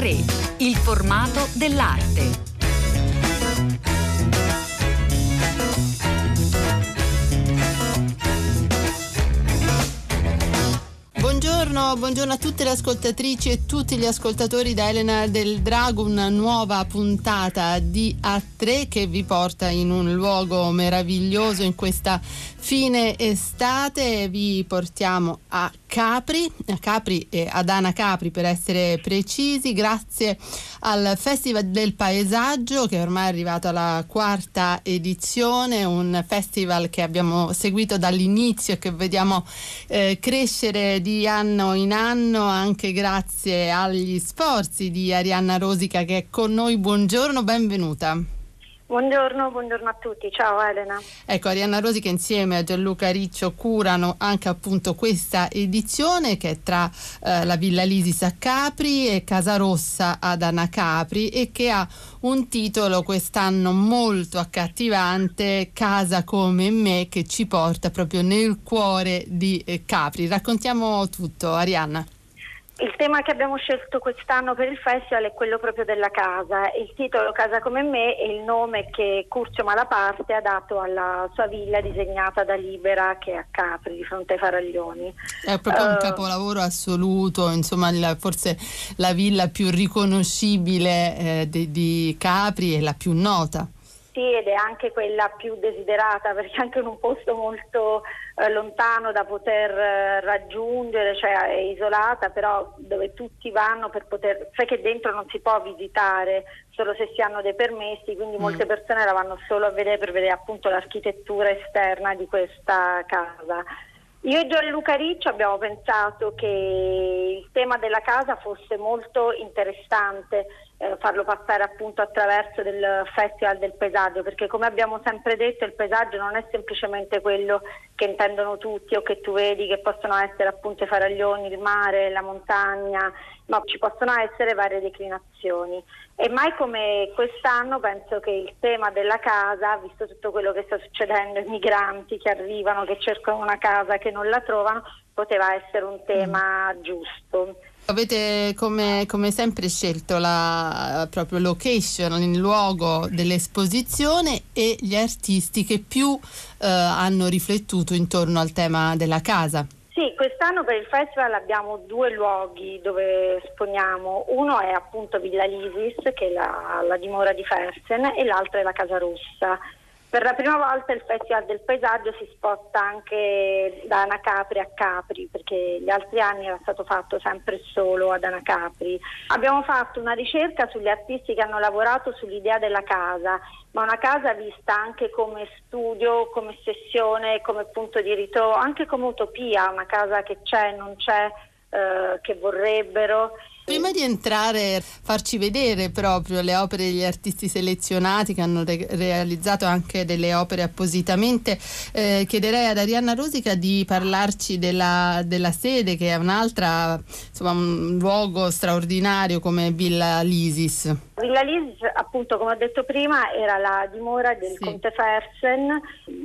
A3, il formato dell'arte. Buongiorno, buongiorno, a tutte le ascoltatrici e tutti gli ascoltatori da Elena del Drago, una nuova puntata di A3 che vi porta in un luogo meraviglioso in questa fine estate. Vi portiamo a Capri, a Capri e ad Ana Capri per essere precisi, grazie al Festival del Paesaggio che ormai è arrivato alla quarta edizione, un festival che abbiamo seguito dall'inizio e che vediamo eh, crescere di anno in anno anche grazie agli sforzi di Arianna Rosica che è con noi. Buongiorno, benvenuta. Buongiorno, buongiorno, a tutti, ciao Elena. Ecco, Arianna Rosi che insieme a Gianluca Riccio curano anche appunto questa edizione che è tra eh, la Villa Lisis a Capri e Casa Rossa ad Anacapri e che ha un titolo quest'anno molto accattivante, Casa come me, che ci porta proprio nel cuore di eh, Capri. Raccontiamo tutto, Arianna. Il tema che abbiamo scelto quest'anno per il festival è quello proprio della casa. Il titolo Casa come me è il nome che Curcio Malaparte ha dato alla sua villa disegnata da Libera che è a Capri, di fronte ai Faraglioni. È proprio uh, un eh, capolavoro assoluto, insomma la, forse la villa più riconoscibile eh, di, di Capri e la più nota. Sì, ed è anche quella più desiderata perché anche in un posto molto eh, lontano da poter eh, raggiungere, cioè è isolata, però dove tutti vanno per poter, sai che dentro non si può visitare solo se si hanno dei permessi, quindi mm. molte persone la vanno solo a vedere per vedere appunto l'architettura esterna di questa casa. Io e Gianluca Riccio abbiamo pensato che il tema della casa fosse molto interessante eh, farlo passare appunto attraverso del Festival del Paesaggio, perché come abbiamo sempre detto il paesaggio non è semplicemente quello che intendono tutti o che tu vedi, che possono essere appunto i faraglioni, il mare, la montagna, ma ci possono essere varie declinazioni. E mai come quest'anno penso che il tema della casa, visto tutto quello che sta succedendo, i migranti che arrivano, che cercano una casa, che non la trovano, poteva essere un tema giusto. Avete come, come, sempre scelto la proprio location, il luogo dell'esposizione e gli artisti che più eh, hanno riflettuto intorno al tema della casa. Sì, quest'anno per il festival abbiamo due luoghi dove esponiamo. Uno è appunto Villa Lisis, che è la, la dimora di Fersen, e l'altro è la Casa Rossa. Per la prima volta il Festival del Paesaggio si sposta anche da Anacapri a Capri, perché gli altri anni era stato fatto sempre solo ad Anacapri. Abbiamo fatto una ricerca sugli artisti che hanno lavorato sull'idea della casa, ma una casa vista anche come studio, come sessione, come punto di ritrovo, anche come utopia, una casa che c'è, non c'è, eh, che vorrebbero. Prima di entrare, farci vedere proprio le opere degli artisti selezionati che hanno re- realizzato anche delle opere appositamente, eh, chiederei ad Arianna Rosica di parlarci della, della sede che è un'altra, insomma un luogo straordinario come Villa Lisis. Villa Lisis, appunto, come ho detto prima, era la dimora del sì. conte Fersen,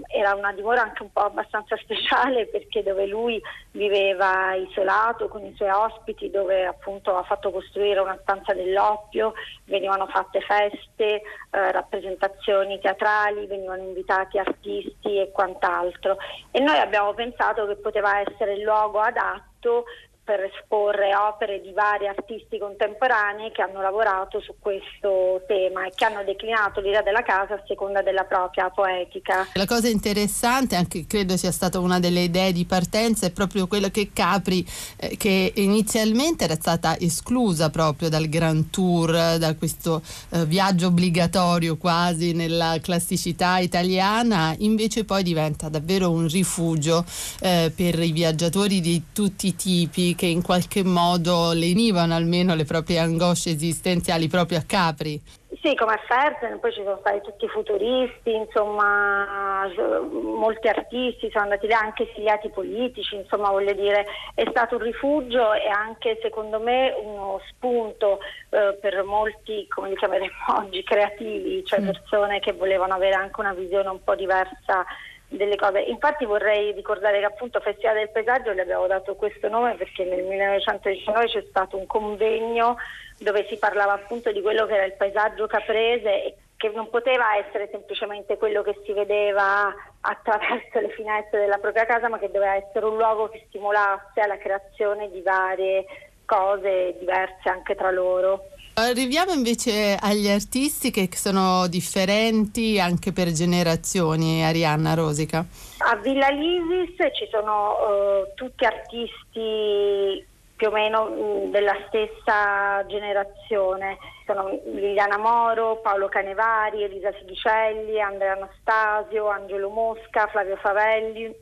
era una dimora anche un po' abbastanza speciale perché dove lui viveva isolato con i suoi ospiti, dove appunto ha fatto costruire una stanza dell'oppio, venivano fatte feste, eh, rappresentazioni teatrali, venivano invitati artisti e quant'altro. E noi abbiamo pensato che poteva essere il luogo adatto per esporre opere di vari artisti contemporanei che hanno lavorato su questo tema e che hanno declinato l'idea della casa a seconda della propria poetica. La cosa interessante, anche credo sia stata una delle idee di partenza, è proprio quello che Capri, eh, che inizialmente era stata esclusa proprio dal Grand Tour, da questo eh, viaggio obbligatorio quasi nella classicità italiana, invece poi diventa davvero un rifugio eh, per i viaggiatori di tutti i tipi che in qualche modo lenivano almeno le proprie angosce esistenziali proprio a Capri. Sì, come a Fersen, poi ci sono stati tutti i futuristi, insomma, molti artisti sono andati lì, anche esiliati politici, insomma, voglio dire, è stato un rifugio e anche secondo me uno spunto eh, per molti, come li chiameremo oggi, creativi, cioè mm. persone che volevano avere anche una visione un po' diversa delle cose. Infatti vorrei ricordare che appunto Festival del Paesaggio le abbiamo dato questo nome perché nel 1919 c'è stato un convegno dove si parlava appunto di quello che era il paesaggio caprese e che non poteva essere semplicemente quello che si vedeva attraverso le finestre della propria casa, ma che doveva essere un luogo che stimolasse alla creazione di varie cose diverse anche tra loro. Arriviamo invece agli artisti che sono differenti anche per generazioni, Arianna Rosica. A Villa Lisis ci sono uh, tutti artisti più o meno mh, della stessa generazione. Sono Liliana Moro, Paolo Canevari, Elisa Sidicelli, Andrea Anastasio, Angelo Mosca, Flavio Favelli,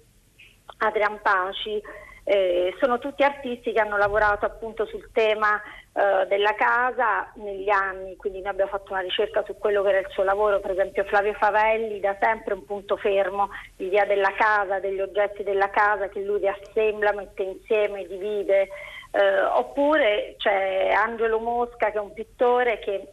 Adrian Paci. Eh, sono tutti artisti che hanno lavorato appunto sul tema eh, della casa negli anni, quindi noi abbiamo fatto una ricerca su quello che era il suo lavoro, per esempio Flavio Favelli da sempre un punto fermo, l'idea della casa, degli oggetti della casa che lui riassembla, mette insieme, divide, eh, oppure c'è Angelo Mosca che è un pittore che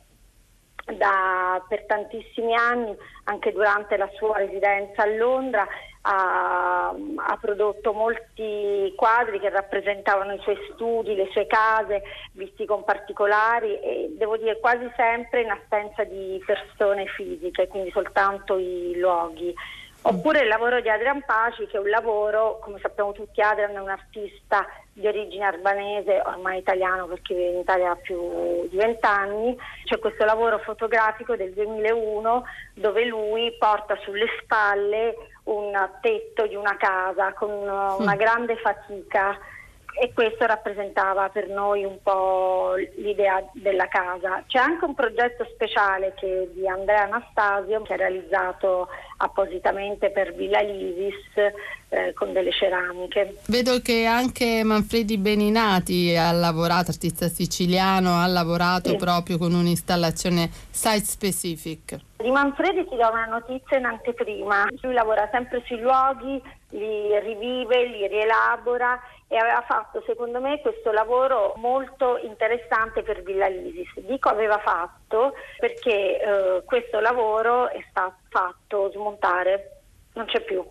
da, per tantissimi anni, anche durante la sua residenza a Londra, ha, ha, prodotto molti quadri che rappresentavano i suoi studi, le sue case, visti con particolari e devo dire quasi sempre in assenza di persone fisiche, quindi soltanto i luoghi. Oppure il lavoro di Adrian Paci, che è un lavoro, come sappiamo tutti, Adrian è un artista di origine albanese, ormai italiano perché vive in Italia da più di vent'anni. C'è questo lavoro fotografico del 2001 dove lui porta sulle spalle un tetto di una casa con una grande fatica e questo rappresentava per noi un po' l'idea della casa. C'è anche un progetto speciale che, di Andrea Anastasio che ha realizzato appositamente per Villa Lisis eh, con delle ceramiche. Vedo che anche Manfredi Beninati ha lavorato, artista siciliano, ha lavorato sì. proprio con un'installazione site specific. Di Manfredi ti do una notizia in anteprima. Lui lavora sempre sui luoghi, li rivive, li rielabora e aveva fatto secondo me questo lavoro molto interessante per Villa Lisis. Dico aveva fatto perché eh, questo lavoro è stato fatto smontare, non c'è più.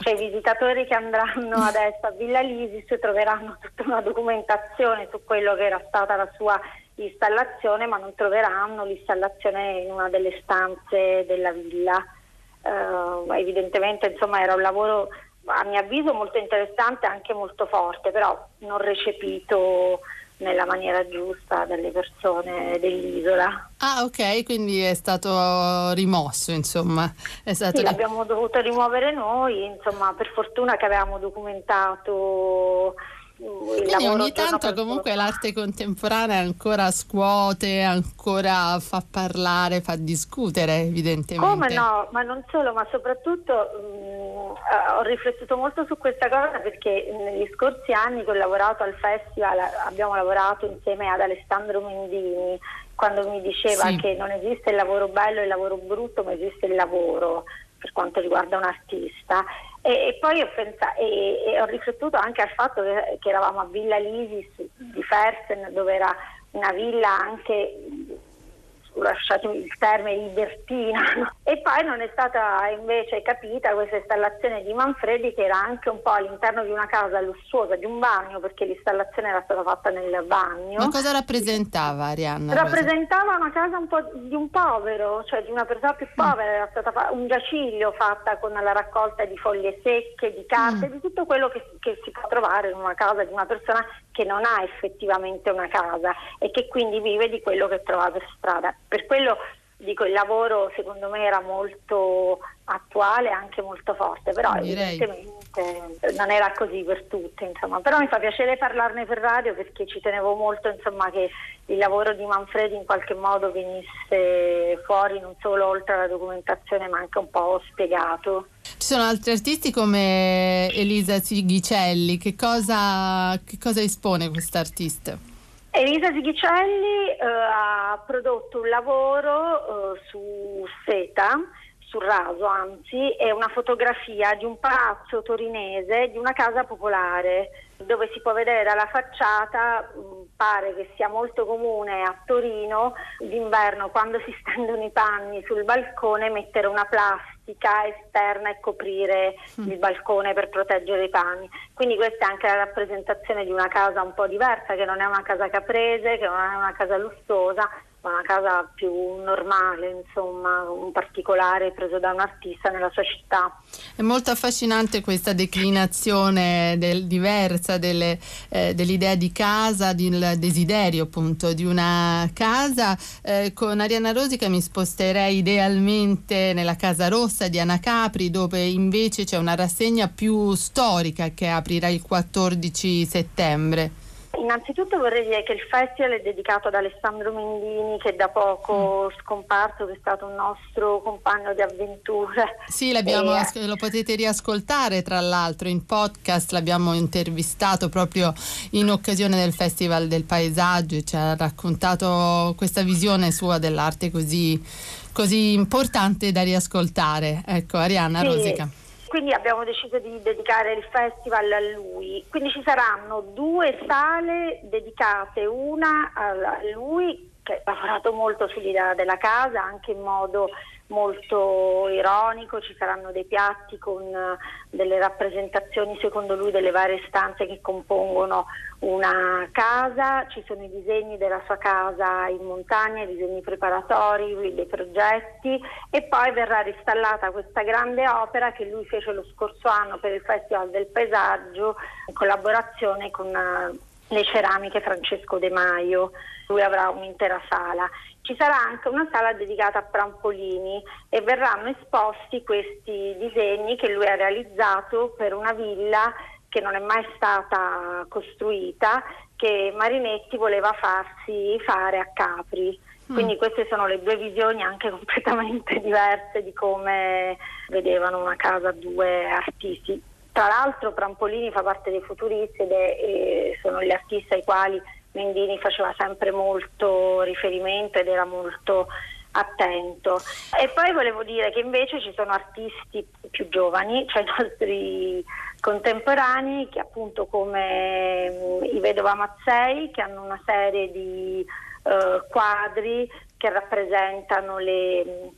Cioè i visitatori che andranno adesso a Villa Lisis troveranno tutta una documentazione su quello che era stata la sua installazione, ma non troveranno l'installazione in una delle stanze della villa. Uh, evidentemente insomma era un lavoro a mio avviso molto interessante e anche molto forte, però non recepito nella maniera giusta dalle persone dell'isola. Ah ok, quindi è stato rimosso insomma. È stato sì, l'abbiamo dovuto rimuovere noi, insomma per fortuna che avevamo documentato quindi ogni tanto comunque l'arte contemporanea ancora scuote, ancora fa parlare, fa discutere evidentemente. Come no, ma non solo, ma soprattutto mh, mm, ho riflettuto molto su questa cosa perché negli scorsi anni che ho lavorato al festival abbiamo lavorato insieme ad Alessandro Mendini quando mi diceva sì. che non esiste il lavoro bello e il lavoro brutto, ma esiste il lavoro per quanto riguarda un artista. E, poi ho, pensato, e, ho, riflettuto anche al fatto che, che eravamo a Villa Lisis di Fersen, dove era una villa anche lasciatemi il termine libertina e poi non è stata invece capita questa installazione di Manfredi che era anche un po' all'interno di una casa lussuosa di un bagno perché l'installazione era stata fatta nel bagno ma cosa rappresentava Arianna? rappresentava una casa un po' di un povero cioè di una persona più povera era stata fa- un giaciglio fatta con la raccolta di foglie secche di carte mm. di tutto quello che, che si può trovare in una casa di una persona che non ha effettivamente una casa e che quindi vive di quello che trova per strada. Per quello dico il lavoro secondo me era molto attuale e anche molto forte, però Direi. evidentemente non era così per tutti, insomma. Però mi fa piacere parlarne per radio perché ci tenevo molto insomma, che il lavoro di Manfredi in qualche modo venisse fuori non solo oltre alla documentazione ma anche un po' spiegato. Ci sono altri artisti come Elisa Sighicelli, che cosa, che cosa espone questa artista? Elisa Sighicelli eh, ha prodotto un lavoro eh, su seta, sul raso anzi, è una fotografia di un palazzo torinese di una casa popolare dove si può vedere dalla facciata mh, pare che sia molto comune a Torino d'inverno quando si stendono i panni sul balcone mettere una plastica esterna e coprire mm. il balcone per proteggere i panni. Quindi questa è anche la rappresentazione di una casa un po' diversa, che non è una casa caprese, che non è una casa lussuosa, una casa più normale, insomma, un particolare preso da un artista nella sua città. È molto affascinante questa declinazione del, diversa delle, eh, dell'idea di casa, del desiderio appunto di una casa. Eh, con Arianna Rosica mi sposterei idealmente nella Casa Rossa di Anna Capri, dove invece c'è una rassegna più storica che aprirà il 14 settembre. Innanzitutto vorrei dire che il festival è dedicato ad Alessandro Mendini che da poco mm. scomparso, che è stato un nostro compagno di avventure. Sì, e... lo potete riascoltare tra l'altro in podcast, l'abbiamo intervistato proprio in occasione del Festival del Paesaggio e ci ha raccontato questa visione sua dell'arte così, così importante da riascoltare. Ecco, Arianna sì. Rosica quindi abbiamo deciso di dedicare il festival a lui. Quindi ci saranno due sale dedicate, una a lui che ha lavorato molto sull'idea della casa, anche in modo molto ironico, ci saranno dei piatti con eh, delle rappresentazioni secondo lui delle varie stanze che compongono una casa, ci sono i disegni della sua casa in montagna, i disegni preparatori, dei progetti e poi verrà ristallata questa grande opera che lui fece lo scorso anno per il Festival del Paesaggio in collaborazione con eh, le ceramiche Francesco De Maio. Lui avrà un'intera sala. Ci sarà anche una sala dedicata a trampolini e verranno esposti questi disegni che lui ha realizzato per una villa che non è mai stata costruita, che Marinetti voleva farsi fare a Capri. Mm. Quindi queste sono le due visioni anche completamente diverse di come vedevano una casa due artisti. Tra l'altro Prampolini fa parte dei futuristi ed è, e sono gli artisti ai quali Mendini faceva sempre molto riferimento ed era molto attento. E poi volevo dire che invece ci sono artisti più giovani, cioè i nostri contemporanei, che appunto come mm, i Vedova Mazzei, che hanno una serie di uh, quadri che rappresentano le mm,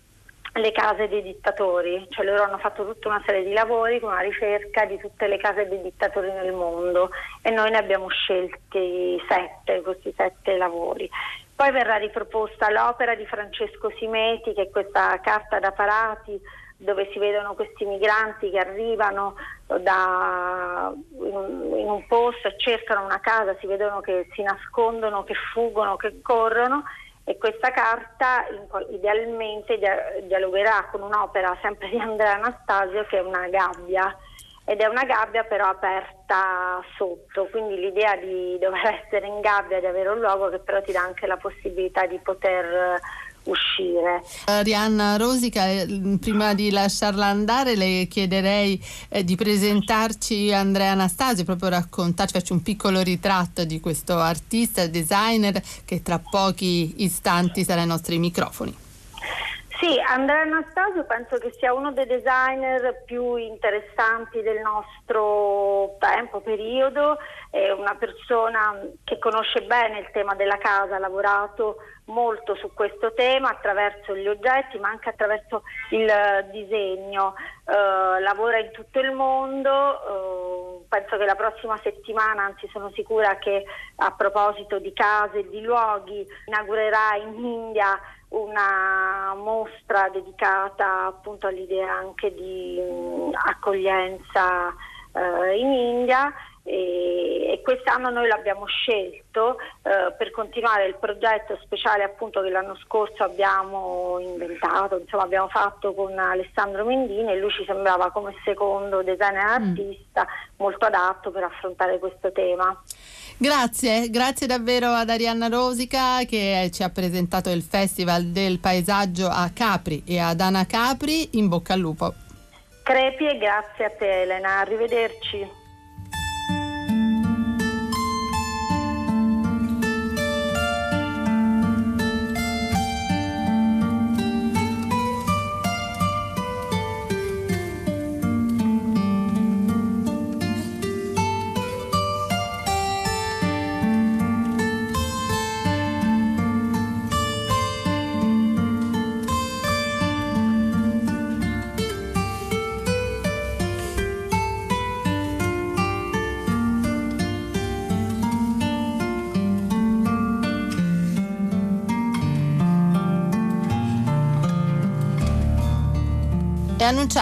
le case dei dittatori, cioè loro hanno fatto tutta una serie di lavori con una ricerca di tutte le case dei dittatori nel mondo e noi ne abbiamo scelti sette, questi sette lavori. Poi verrà riproposta l'opera di Francesco Simeti, che è questa carta da parati dove si vedono questi migranti che arrivano da, in, in un posto cercano una casa, si vedono che si nascondono, che fuggono, che corrono e questa carta idealmente dialogherà con un'opera sempre di Andrea Anastasio che è una gabbia. Ed è una gabbia però aperta sotto, quindi l'idea di dover essere in gabbia, di avere un luogo che però ti dà anche la possibilità di poter uscire. Arianna Rosica, eh, prima di lasciarla andare le chiederei eh, di presentarci Andrea Anastasio, proprio raccontarci, faccio un piccolo ritratto di questo artista, designer che tra pochi istanti sarà ai nostri microfoni. Sì, Andrea Anastasio penso che sia uno dei designer più interessanti del nostro tempo, periodo, è una persona che conosce bene il tema della casa, ha lavorato molto su questo tema attraverso gli oggetti ma anche attraverso il disegno, uh, lavora in tutto il mondo, uh, penso che la prossima settimana, anzi sono sicura che a proposito di case e di luoghi, inaugurerà in India una mostra dedicata appunto all'idea anche di mh, accoglienza uh, in India e, quest'anno noi l'abbiamo scelto eh, per continuare il progetto speciale appunto che l'anno scorso abbiamo inventato, insomma abbiamo fatto con Alessandro Mendini e lui ci sembrava come secondo designer mm. artista molto adatto per affrontare questo tema. Grazie, grazie davvero ad Arianna Rosica che ci ha presentato il Festival del Paesaggio a Capri e ad Ana Capri. In bocca al lupo. Crepi e grazie a te Elena, arrivederci.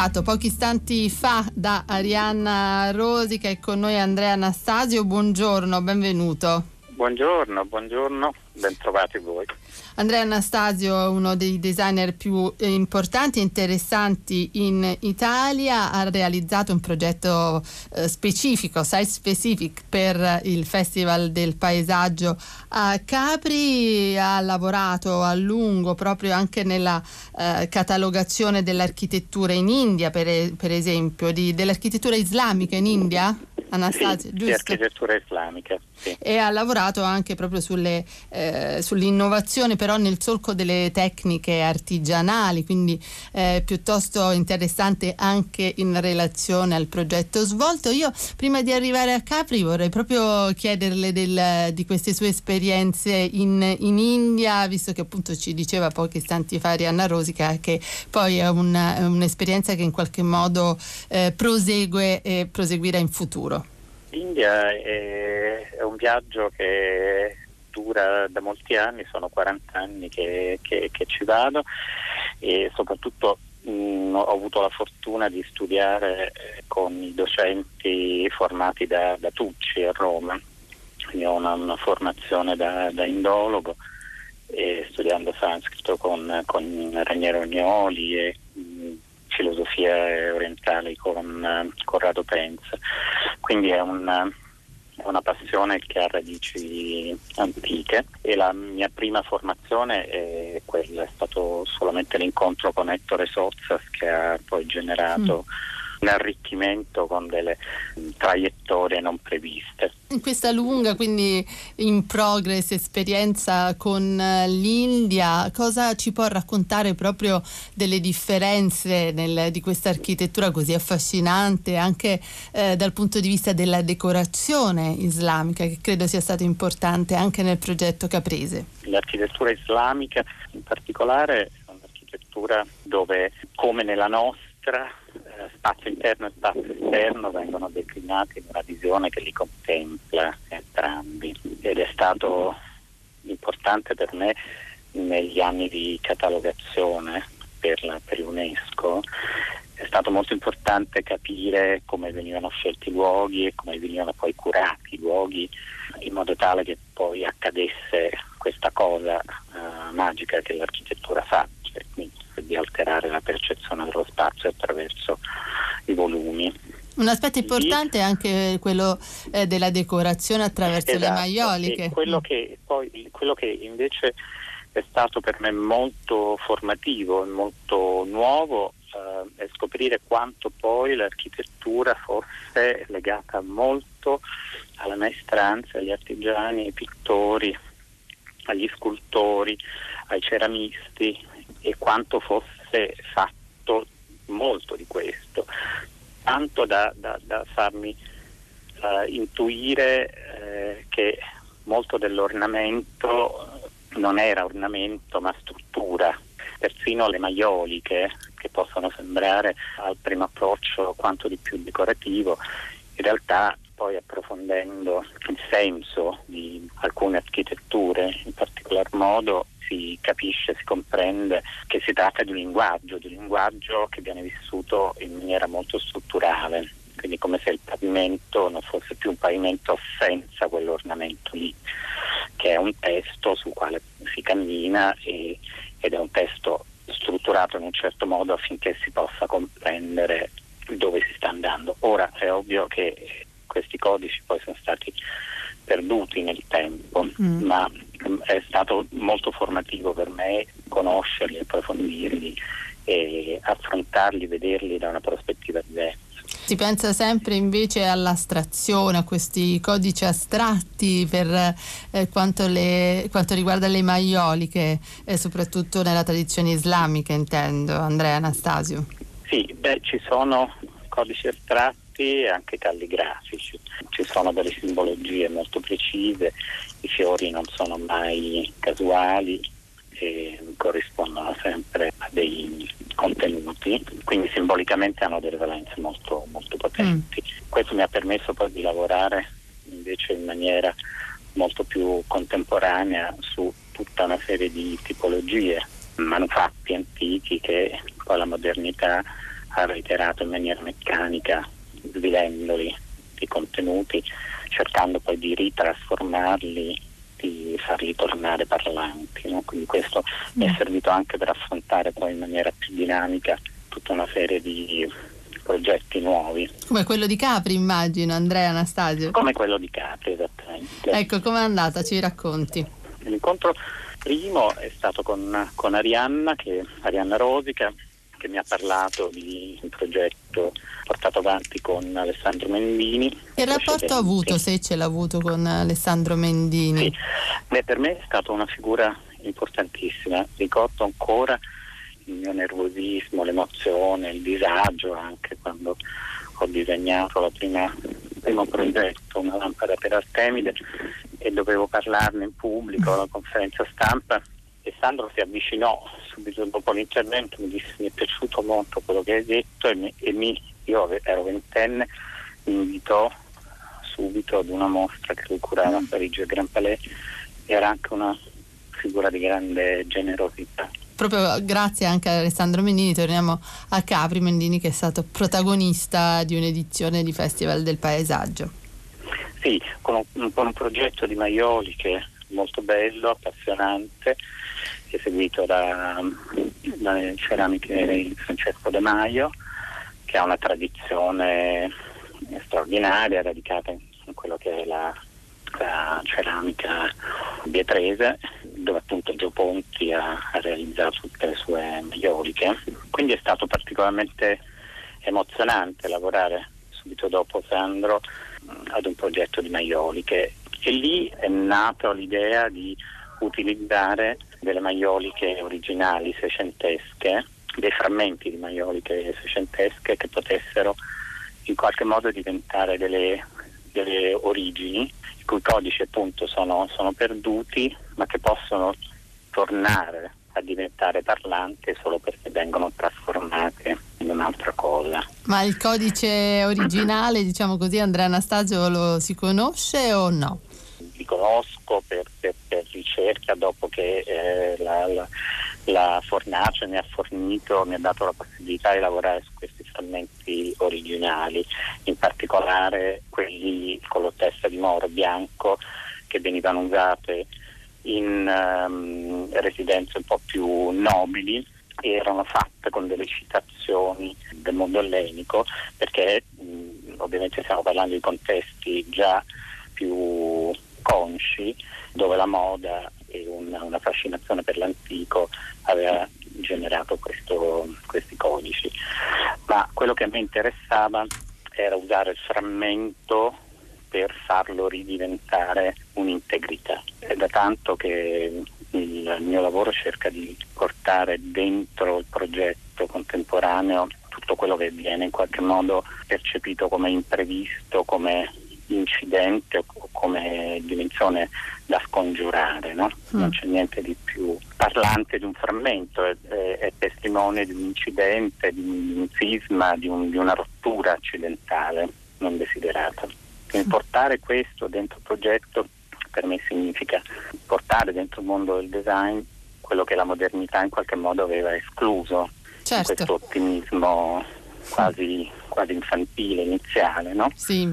Annunciato pochi istanti fa da Arianna Rosi che è con noi Andrea Anastasio. Buongiorno, benvenuto. Buongiorno, buongiorno, bentrovati voi. Andrea Anastasio è uno dei designer più eh, importanti e interessanti in Italia, ha realizzato un progetto eh, specifico, site specific per il Festival del Paesaggio a Capri, ha lavorato a lungo proprio anche nella eh, catalogazione dell'architettura in India, per, per esempio, di, dell'architettura islamica in India? Anastasio, sì, giusto? Di architettura islamica. Sì. E ha lavorato anche proprio sulle, eh, sull'innovazione, però nel solco delle tecniche artigianali, quindi eh, piuttosto interessante anche in relazione al progetto svolto. Io prima di arrivare a Capri vorrei proprio chiederle del, di queste sue esperienze in, in, India, visto che appunto ci diceva pochi istanti fa Arianna Rosica che poi è una, un'esperienza che in qualche modo eh, prosegue e proseguirà in futuro. L'India è, è, un viaggio che dura da molti anni, sono 40 anni che, che, che ci vado e soprattutto mh, ho avuto la fortuna di studiare eh, con i docenti formati da, da Tucci a Roma, quindi ho una, una formazione da, da indologo studiando sanscrito con, con Raniero Agnoli e mh, filosofia orientale con uh, Corrado Penza. Quindi è una, è una, passione che ha radici antiche e la mia prima formazione è quella, è stato solamente l'incontro con Ettore Sozzas che ha poi generato mm un arricchimento con delle traiettorie non previste. In questa lunga, quindi in progress esperienza con eh, l'India, cosa ci può raccontare proprio delle differenze nel, di questa architettura così affascinante anche eh, dal punto di vista della decorazione islamica, che credo sia stato importante anche nel progetto Caprese? L'architettura islamica in particolare è un'architettura dove, come nella nostra, spazio interno e spazio esterno vengono declinati in una visione che li contempla entrambi. Ed è stato importante per me negli anni di catalogazione per, la, per UNESCO è stato molto importante capire come venivano scelti i luoghi e come venivano poi curati i luoghi in modo tale che poi accadesse questa cosa uh, magica che l'architettura fa, cioè quindi di alterare la percezione dello spazio attraverso i volumi. Un aspetto importante è anche quello eh, della decorazione attraverso esatto, le maioliche. Quello mm. che, poi, quello che invece è stato per me molto formativo e molto nuovo eh, è scoprire quanto poi l'architettura fosse legata molto alla maestranza, agli artigiani, ai pittori, agli scultori, ai ceramisti e quanto fosse fatto molto di questo, tanto da, da, da farmi uh, intuire eh, che molto dell'ornamento non era ornamento ma struttura, persino le maioliche che possono sembrare al primo approccio quanto di più decorativo, in realtà poi approfondendo il senso di alcune architetture, in particolar modo si capisce, si comprende che si tratta di un linguaggio, di un linguaggio che viene vissuto in maniera molto strutturale, quindi come se il pavimento non fosse più un pavimento senza quell'ornamento lì, che è un testo sul quale si cammina e, ed è un testo strutturato in un certo modo affinché si possa comprendere dove si sta andando. Ora è ovvio che questi codici poi sono stati perduti nel tempo, mm. ma è stato molto formativo per me conoscerli, approfondirli e affrontarli, vederli da una prospettiva diversa. Si pensa sempre invece all'astrazione, a questi codici astratti per eh, quanto, le, quanto, riguarda le maioliche, eh, soprattutto nella tradizione islamica intendo, Andrea Anastasio. Sì, beh, ci sono codici astratti e anche calligrafici, ci sono delle simbologie molto precise, i fiori non sono mai casuali e corrispondono sempre a dei contenuti, quindi simbolicamente hanno delle valenze molto, molto potenti. Mm. Questo mi ha permesso poi di lavorare invece in maniera molto più contemporanea su tutta una serie di tipologie, manufatti antichi che poi la modernità ha reiterato in maniera meccanica, svilendoli i contenuti, cercando poi di ritrasformarli, di farli tornare parlanti. No? Quindi questo mm. mi è mm. servito anche per affrontare poi in maniera più dinamica tutta una serie di progetti nuovi. Come quello di Capri, immagino, Andrea Anastasio. Come quello di Capri, esattamente. Ecco, com'è andata? Ci racconti. L'incontro primo è stato con, con Arianna, che, Arianna Rosica, che mi ha parlato di un progetto portato avanti con Alessandro Mendini. Che rapporto ha avuto, se ce l'ha avuto con Alessandro Mendini? Sì. Beh, per me è stata una figura importantissima, ricordo ancora il mio nervosismo, l'emozione, il disagio anche quando ho disegnato la prima, il primo progetto, una lampada per Artemide e dovevo parlarne in pubblico alla conferenza stampa e Sandro si avvicinò subito dopo l'intervento, mi disse mi è piaciuto molto quello che hai detto e, mi, e mi, io ero ventenne, mi invitò subito ad una mostra che lui curava a Parigi e Grand Palais, era anche una figura di grande generosità. Proprio grazie anche a Alessandro Mendini torniamo a Capri. Mendini che è stato protagonista di un'edizione di Festival del Paesaggio. Sì, con un, con un progetto di Maioli che è molto bello, appassionante, eseguito da, dalle ceramiche di Francesco De Maio, che ha una tradizione straordinaria, radicata in quello che è la, la ceramica vietrese dove appunto Gio Ponti ha, ha realizzato tutte le sue maioliche. Quindi è stato particolarmente emozionante lavorare subito dopo Sandro ad un progetto di maioliche e lì è nata l'idea di utilizzare delle maioliche originali seicentesche, dei frammenti di maioliche seicentesche che potessero in qualche modo diventare delle, delle origini cui codici appunto sono, sono perduti ma che possono tornare a diventare parlanti solo perché vengono trasformate in un'altra cosa. Ma il codice originale, diciamo così, Andrea Anastasio lo si conosce o no? Li conosco per, per, per ricerca dopo che eh, la, la, la Fornace mi ha fornito, mi ha dato la possibilità di lavorare su questi frammenti originali, in particolare quelli con la testa di moro bianco che venivano usate in um, residenze un po' più nobili erano fatte con delle citazioni del mondo ellenico perché mh, ovviamente stiamo parlando di contesti già più consci dove la moda e una, una fascinazione per l'antico aveva generato questo, questi codici. Ma quello che a me interessava era usare il frammento per farlo ridiventare un'integrità. È da tanto che il mio lavoro cerca di portare dentro il progetto contemporaneo tutto quello che viene in qualche modo percepito come imprevisto, come incidente o come dimensione da scongiurare, no? mm. non c'è niente di più parlante di un frammento, è, è, è testimone di un incidente, di un, di un sisma, di, un, di, una rottura accidentale non desiderata. Quindi portare questo dentro il progetto per me significa portare dentro il mondo del design quello che la modernità in qualche modo aveva escluso, certo. questo ottimismo quasi, quasi infantile, iniziale. No? Sì,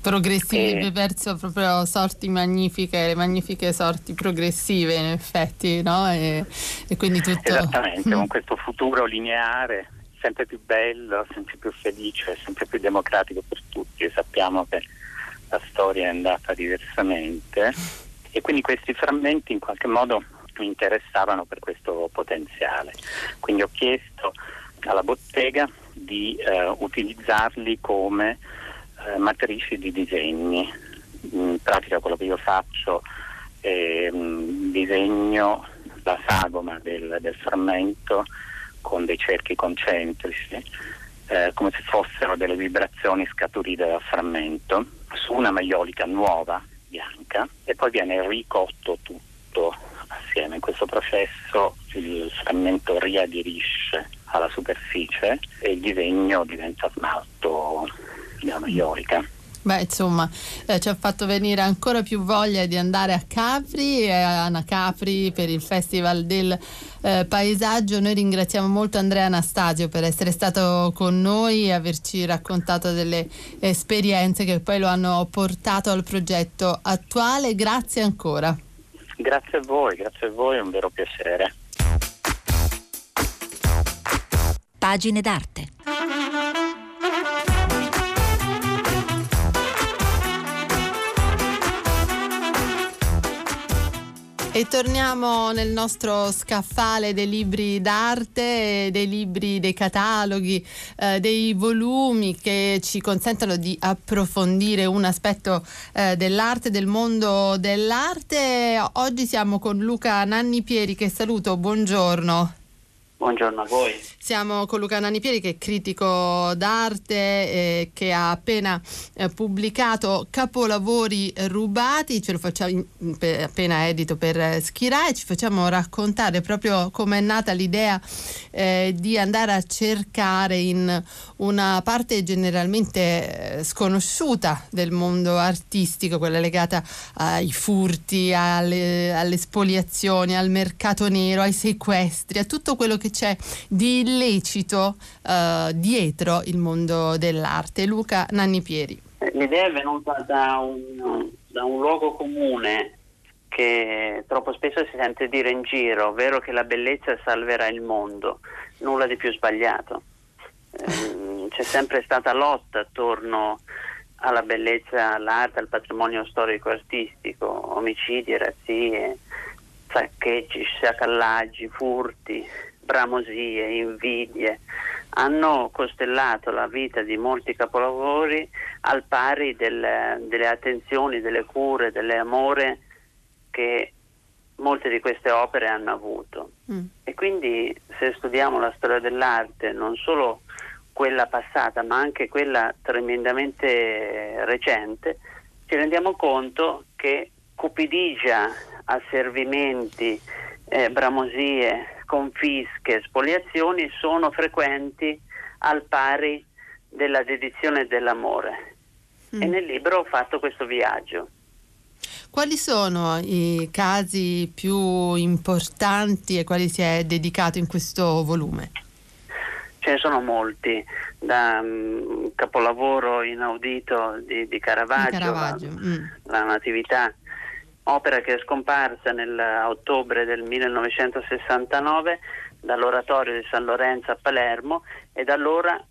progressive e... verso proprio sorti magnifiche, le magnifiche sorti progressive in effetti, no? E, e quindi tutto... Esattamente, mm. con questo futuro lineare sempre più bello, sempre più felice, sempre più democratico per tutti e sappiamo che la storia è andata diversamente e quindi questi frammenti in qualche modo mi interessavano per questo potenziale. Quindi ho chiesto alla bottega di eh, utilizzarli come eh, matrici di disegni. In pratica quello che io faccio è um, disegno la sagoma del, del, frammento con dei cerchi concentrici, eh, come se fossero delle vibrazioni scaturite dal frammento, su una maiolica nuova, bianca, e poi viene ricotto tutto assieme. In questo processo il frammento riadirisce alla superficie e il disegno diventa smalto la maiolica. Beh, insomma, eh, ci ha fatto venire ancora più voglia di andare a Capri, eh, Ana Capri per il Festival del eh, Paesaggio. Noi ringraziamo molto Andrea Anastasio per essere stato con noi e averci raccontato delle esperienze che poi lo hanno portato al progetto attuale. Grazie ancora. Grazie a voi, grazie a voi, è un vero piacere. Pagine d'arte. E torniamo nel nostro scaffale dei libri d'arte, dei libri, dei cataloghi, eh, dei volumi che ci consentono di approfondire un aspetto eh, dell'arte, del mondo dell'arte. Oggi siamo con Luca Nanni Pieri che saluto, buongiorno. Buongiorno a voi. Siamo con Luca Nanipieri che è critico d'arte eh, che ha appena eh, pubblicato Capolavori rubati, ce lo facciamo in, appena edito per eh, Schirae, ci facciamo raccontare proprio come è nata l'idea eh, di andare a cercare in una parte generalmente eh, sconosciuta del mondo artistico, quella legata ai furti, alle, alle spoliazioni, al mercato nero, ai sequestri, a tutto quello che c'è di illecito uh, dietro il mondo dell'arte. Luca Nanni Pieri. L'idea è venuta da un, da un luogo comune che troppo spesso si sente dire in giro, ovvero che la bellezza salverà il mondo, nulla di più sbagliato. Eh, c'è sempre stata lotta attorno alla bellezza, all'arte, al patrimonio storico-artistico, omicidi, razzie, saccheggi, sciacallaggi, furti, bramosie, invidie, hanno costellato la vita di molti capolavori al pari del, delle attenzioni, delle cure, dell'amore che molte di queste opere hanno avuto. Mm. E quindi se studiamo la storia dell'arte, non solo quella passata, ma anche quella tremendamente recente, ci rendiamo conto che cupidigia, asservimenti, eh, bramosie, confische, spoliazioni sono frequenti al pari della dedizione dell'amore. Mm. E nel libro ho fatto questo viaggio. Quali sono i casi più importanti e quali si è dedicato in questo volume? Ce ne sono molti, da um, capolavoro inaudito di, di Caravaggio, di Caravaggio. La, mm. la Natività, opera che è scomparsa nell'ottobre del 1969 dall'oratorio di San Lorenzo a Palermo e da allora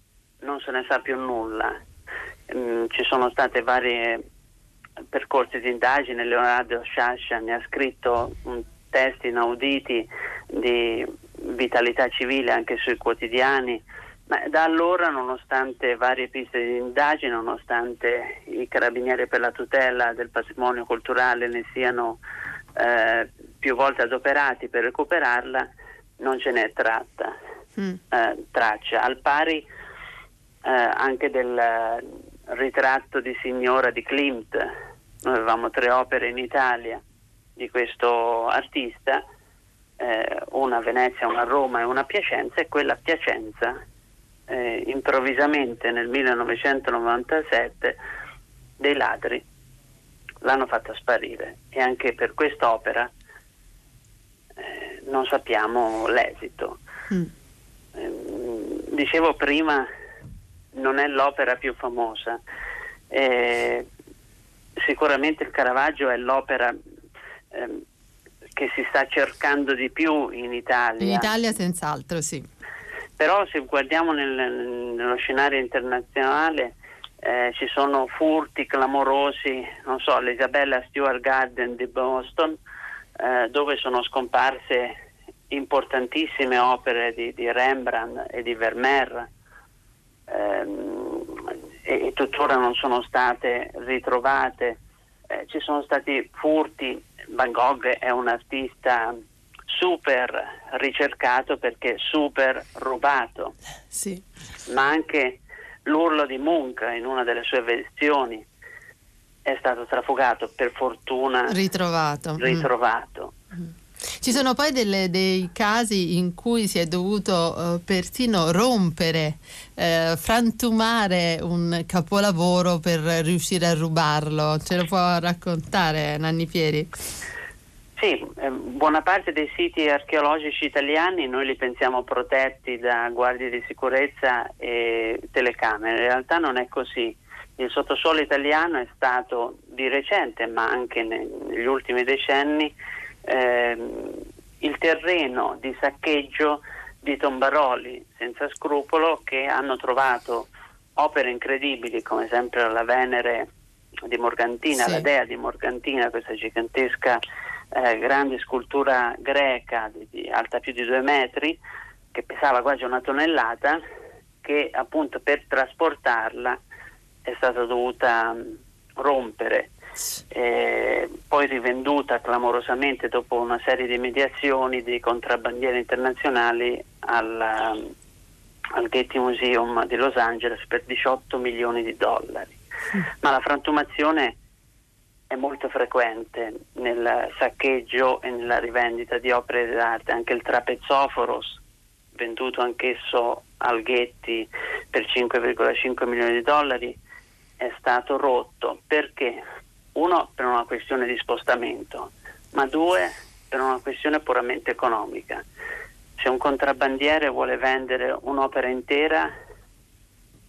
non se ne sa più nulla. Mm, ci sono state varie percorsi di indagine, Leonardo Sciascia ne ha scritto un testi inauditi di vitalità civile anche sui quotidiani, ma da allora, nonostante varie piste di indagine, nonostante i carabinieri per la tutela del patrimonio culturale ne siano eh, più volte adoperati per recuperarla, non ce n'è tratta, mm. eh, traccia. Al pari eh, anche del ritratto di signora di Klimt, noi avevamo tre opere in Italia di questo artista, eh, una a Venezia, una a Roma e una a Piacenza, e quella a Piacenza eh, improvvisamente nel 1997 dei ladri l'hanno fatta sparire e anche per quest'opera eh, non sappiamo l'esito. Mm. Eh, dicevo prima, non è l'opera più famosa. Eh, sicuramente il Caravaggio è l'opera ehm, che si sta cercando di più in Italia. In Italia senz'altro, sì però se guardiamo nel, nello scenario internazionale eh, ci sono furti clamorosi, non so, l'Isabella Stewart Garden di Boston, eh, dove sono scomparse importantissime opere di, di Rembrandt e di Vermeer ehm, e, e, tuttora non sono state ritrovate. Eh, ci sono stati furti, Van Gogh è un artista super ricercato perché super rubato. Sì. Ma anche l'urlo di Munch in una delle sue versioni è stato trafugato, per fortuna ritrovato. ritrovato. Mm. Ci sono poi delle, dei casi in cui si è dovuto uh, persino rompere, uh, frantumare un capolavoro per riuscire a rubarlo. Ce lo può raccontare Nanni Pieri? Sì, eh, buona parte dei siti archeologici italiani noi li pensiamo protetti da guardie di sicurezza e telecamere, in realtà non è così. Il sottosuolo italiano è stato di recente, ma anche negli ultimi decenni, ehm, il terreno di saccheggio di tombaroli senza scrupolo che hanno trovato opere incredibili come sempre la Venere di Morgantina, sì. la dea di Morgantina, questa gigantesca eh, grande scultura greca di, di, alta più di due metri che pesava quasi una tonnellata che appunto per trasportarla è stata dovuta mh, mm, rompere eh, poi rivenduta clamorosamente dopo una serie di mediazioni di contrabbandieri internazionali al, mm, al Getty Museum di Los Angeles per 18 milioni di dollari. Ma la frantumazione è molto frequente nel saccheggio e nella rivendita di opere d'arte, anche il trapezzoforos, venduto anch'esso al Getty per 5,5 milioni di dollari, è stato rotto perché uno per una questione di spostamento, ma due per una questione puramente economica. Se un contrabbandiere vuole vendere un'opera intera,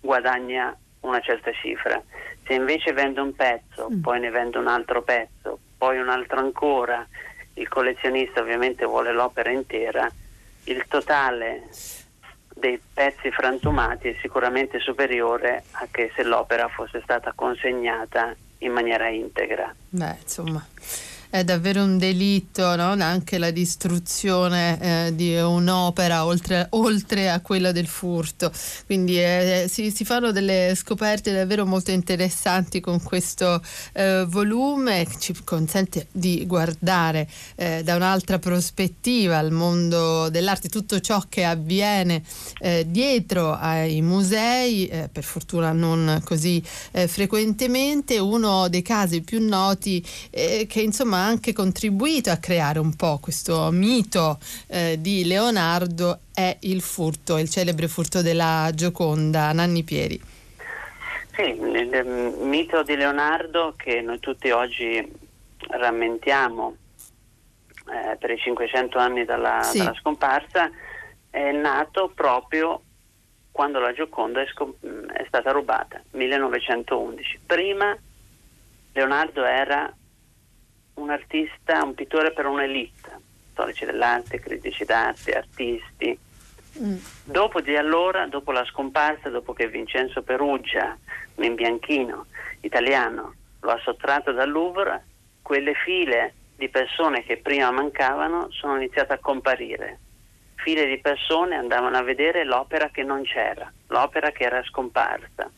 guadagna una certa cifra. Se invece vende un pezzo, mm. poi ne vende un altro pezzo, poi un altro ancora, il collezionista ovviamente vuole l'opera intera, il totale dei pezzi frantumati è sicuramente superiore a che se l'opera fosse stata consegnata in maniera integra. Beh, insomma è davvero un delitto, no? anche la distruzione eh, di un'opera oltre, oltre, a quella del furto. Quindi eh, si, si, fanno delle scoperte davvero molto interessanti con questo eh, volume che ci consente di guardare eh, da un'altra prospettiva al mondo dell'arte, tutto ciò che avviene eh, dietro ai musei, eh, per fortuna non così frequentemente. Uno dei casi più noti che insomma ha anche contribuito a creare un po' questo mito eh, di Leonardo è il furto, il celebre furto della Gioconda. Nanni Pieri. Sì, il mito di Leonardo che noi tutti oggi rammentiamo eh, per i 500 anni dalla, sì. dalla, scomparsa è nato proprio quando la Gioconda è, scom- è stata rubata, 1911. Prima Leonardo era un artista, un pittore per un'elite, storici dell'arte, critici d'arte, artisti. Mm. Dopo di allora, dopo la scomparsa, dopo che Vincenzo Perugia, un bianchino italiano, lo ha sottratto dal Louvre, quelle file di persone che prima mancavano sono iniziate a comparire. File di persone andavano a vedere l'opera che non c'era, l'opera che era scomparsa.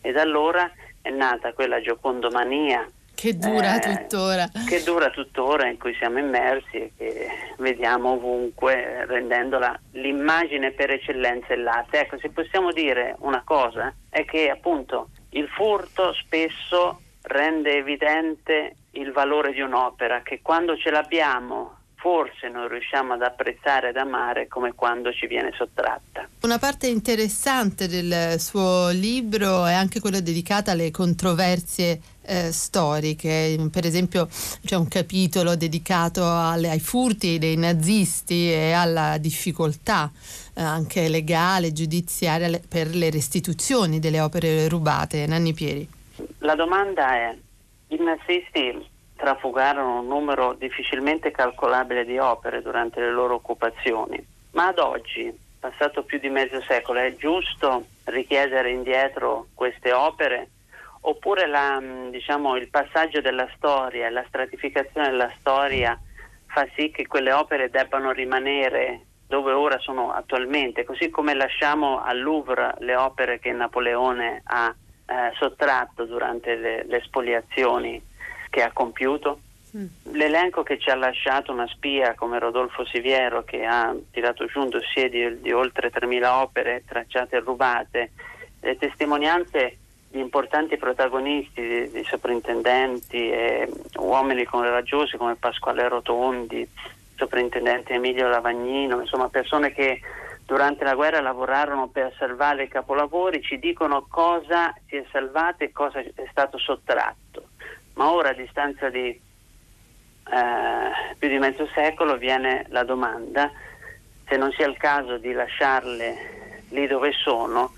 E da allora è nata quella giocondomania che dura eh, tuttora. Che dura tuttora, in cui siamo immersi e che vediamo ovunque, rendendola l'immagine per eccellenza dell'arte. Ecco, se possiamo dire una cosa, è che appunto il furto spesso rende evidente il valore di un'opera, che quando ce l'abbiamo forse non riusciamo ad apprezzare ed amare come quando ci viene sottratta. Una parte interessante del suo libro è anche quella dedicata alle controversie eh, storiche, per esempio c'è un capitolo dedicato alle, ai furti dei nazisti e alla difficoltà eh, anche legale, giudiziaria per le restituzioni delle opere rubate. Nanni Pieri. La domanda è, i nazisti trafugarono un numero difficilmente calcolabile di opere durante le loro occupazioni, ma ad oggi, passato più di mezzo secolo, è giusto richiedere indietro queste opere oppure la, diciamo, il passaggio della storia, la stratificazione della storia fa sì che quelle opere debbano rimanere dove ora sono attualmente, così come lasciamo al Louvre le opere che Napoleone ha eh, sottratto durante le, le spoliazioni che ha compiuto. Mm. L'elenco che ci ha lasciato una spia come Rodolfo Siviero che ha tirato giù un dossier di, di oltre 3.000 opere tracciate e rubate, le testimonianze di importanti protagonisti, di soprintendenti e uomini coraggiosi come Pasquale Rotondi, sovrintendente Emilio Lavagnino, insomma persone che durante la guerra lavorarono per salvare i capolavori, ci dicono cosa si è salvato e cosa è stato sottratto. Ma ora a distanza di eh, più di mezzo secolo viene la domanda se non sia il caso di lasciarle lì dove sono,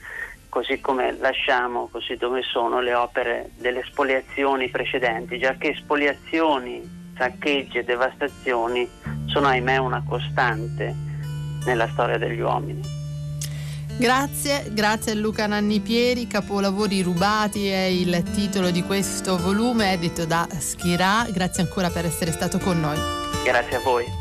così come lasciamo così dove sono le opere delle spoliazioni precedenti, già che spoliazioni saccheggi e devastazioni sono ahimè una costante nella storia degli uomini. Grazie, grazie a Luca Nanni Pieri, Capolavori rubati è il titolo di questo volume edito da Schirà. Grazie ancora per essere stato con noi. Grazie a voi.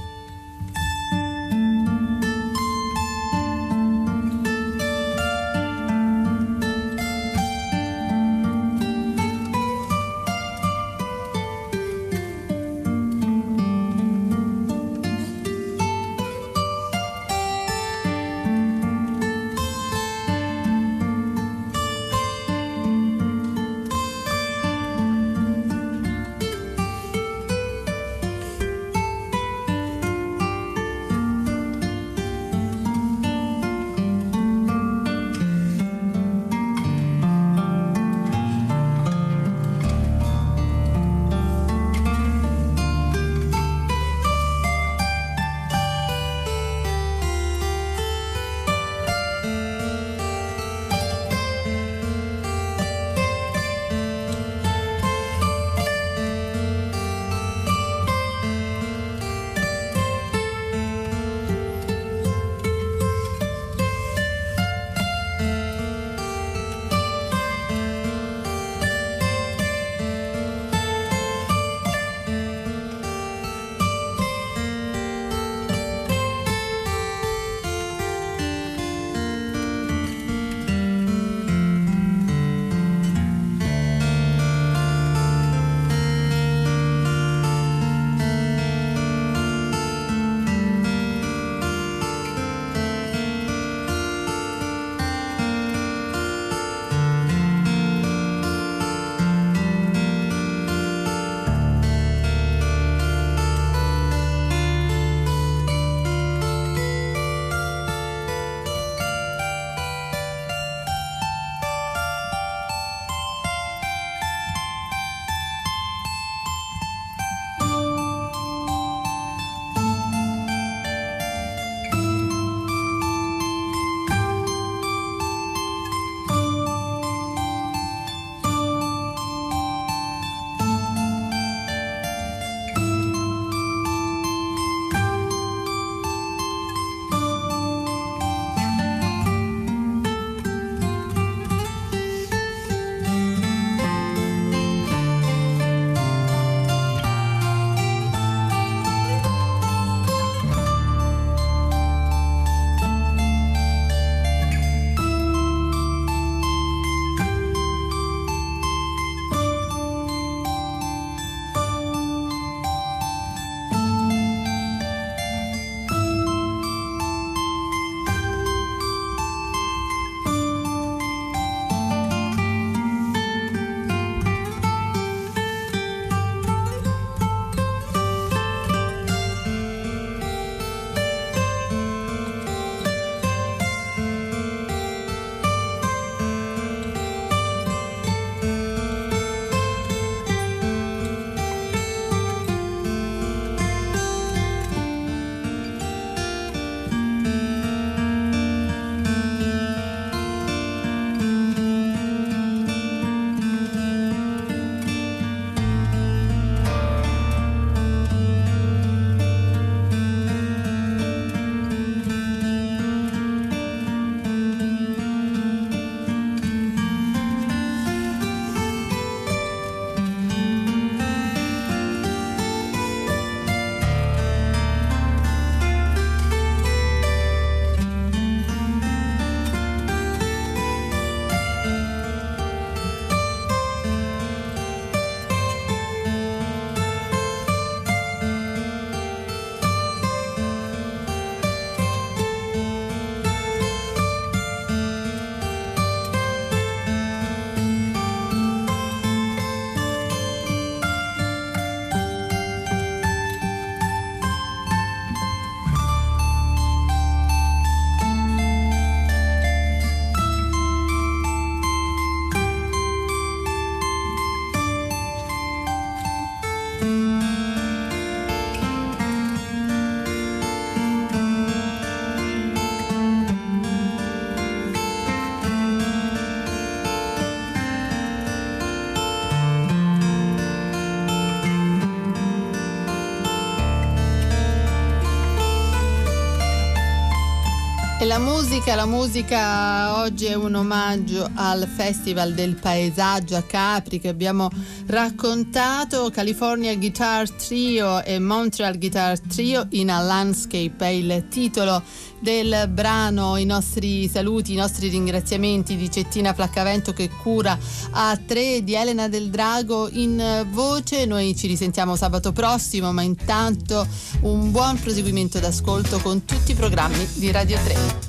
Musica, la musica oggi è un omaggio al Festival del Paesaggio a Capri che abbiamo raccontato, California Guitar Trio e Montreal Guitar Trio in a Landscape è il titolo del brano, i nostri saluti, i nostri ringraziamenti di Cettina Flaccavento che cura a tre di Elena del Drago in voce. Noi ci risentiamo sabato prossimo, ma intanto un buon proseguimento d'ascolto con tutti i programmi di Radio 3.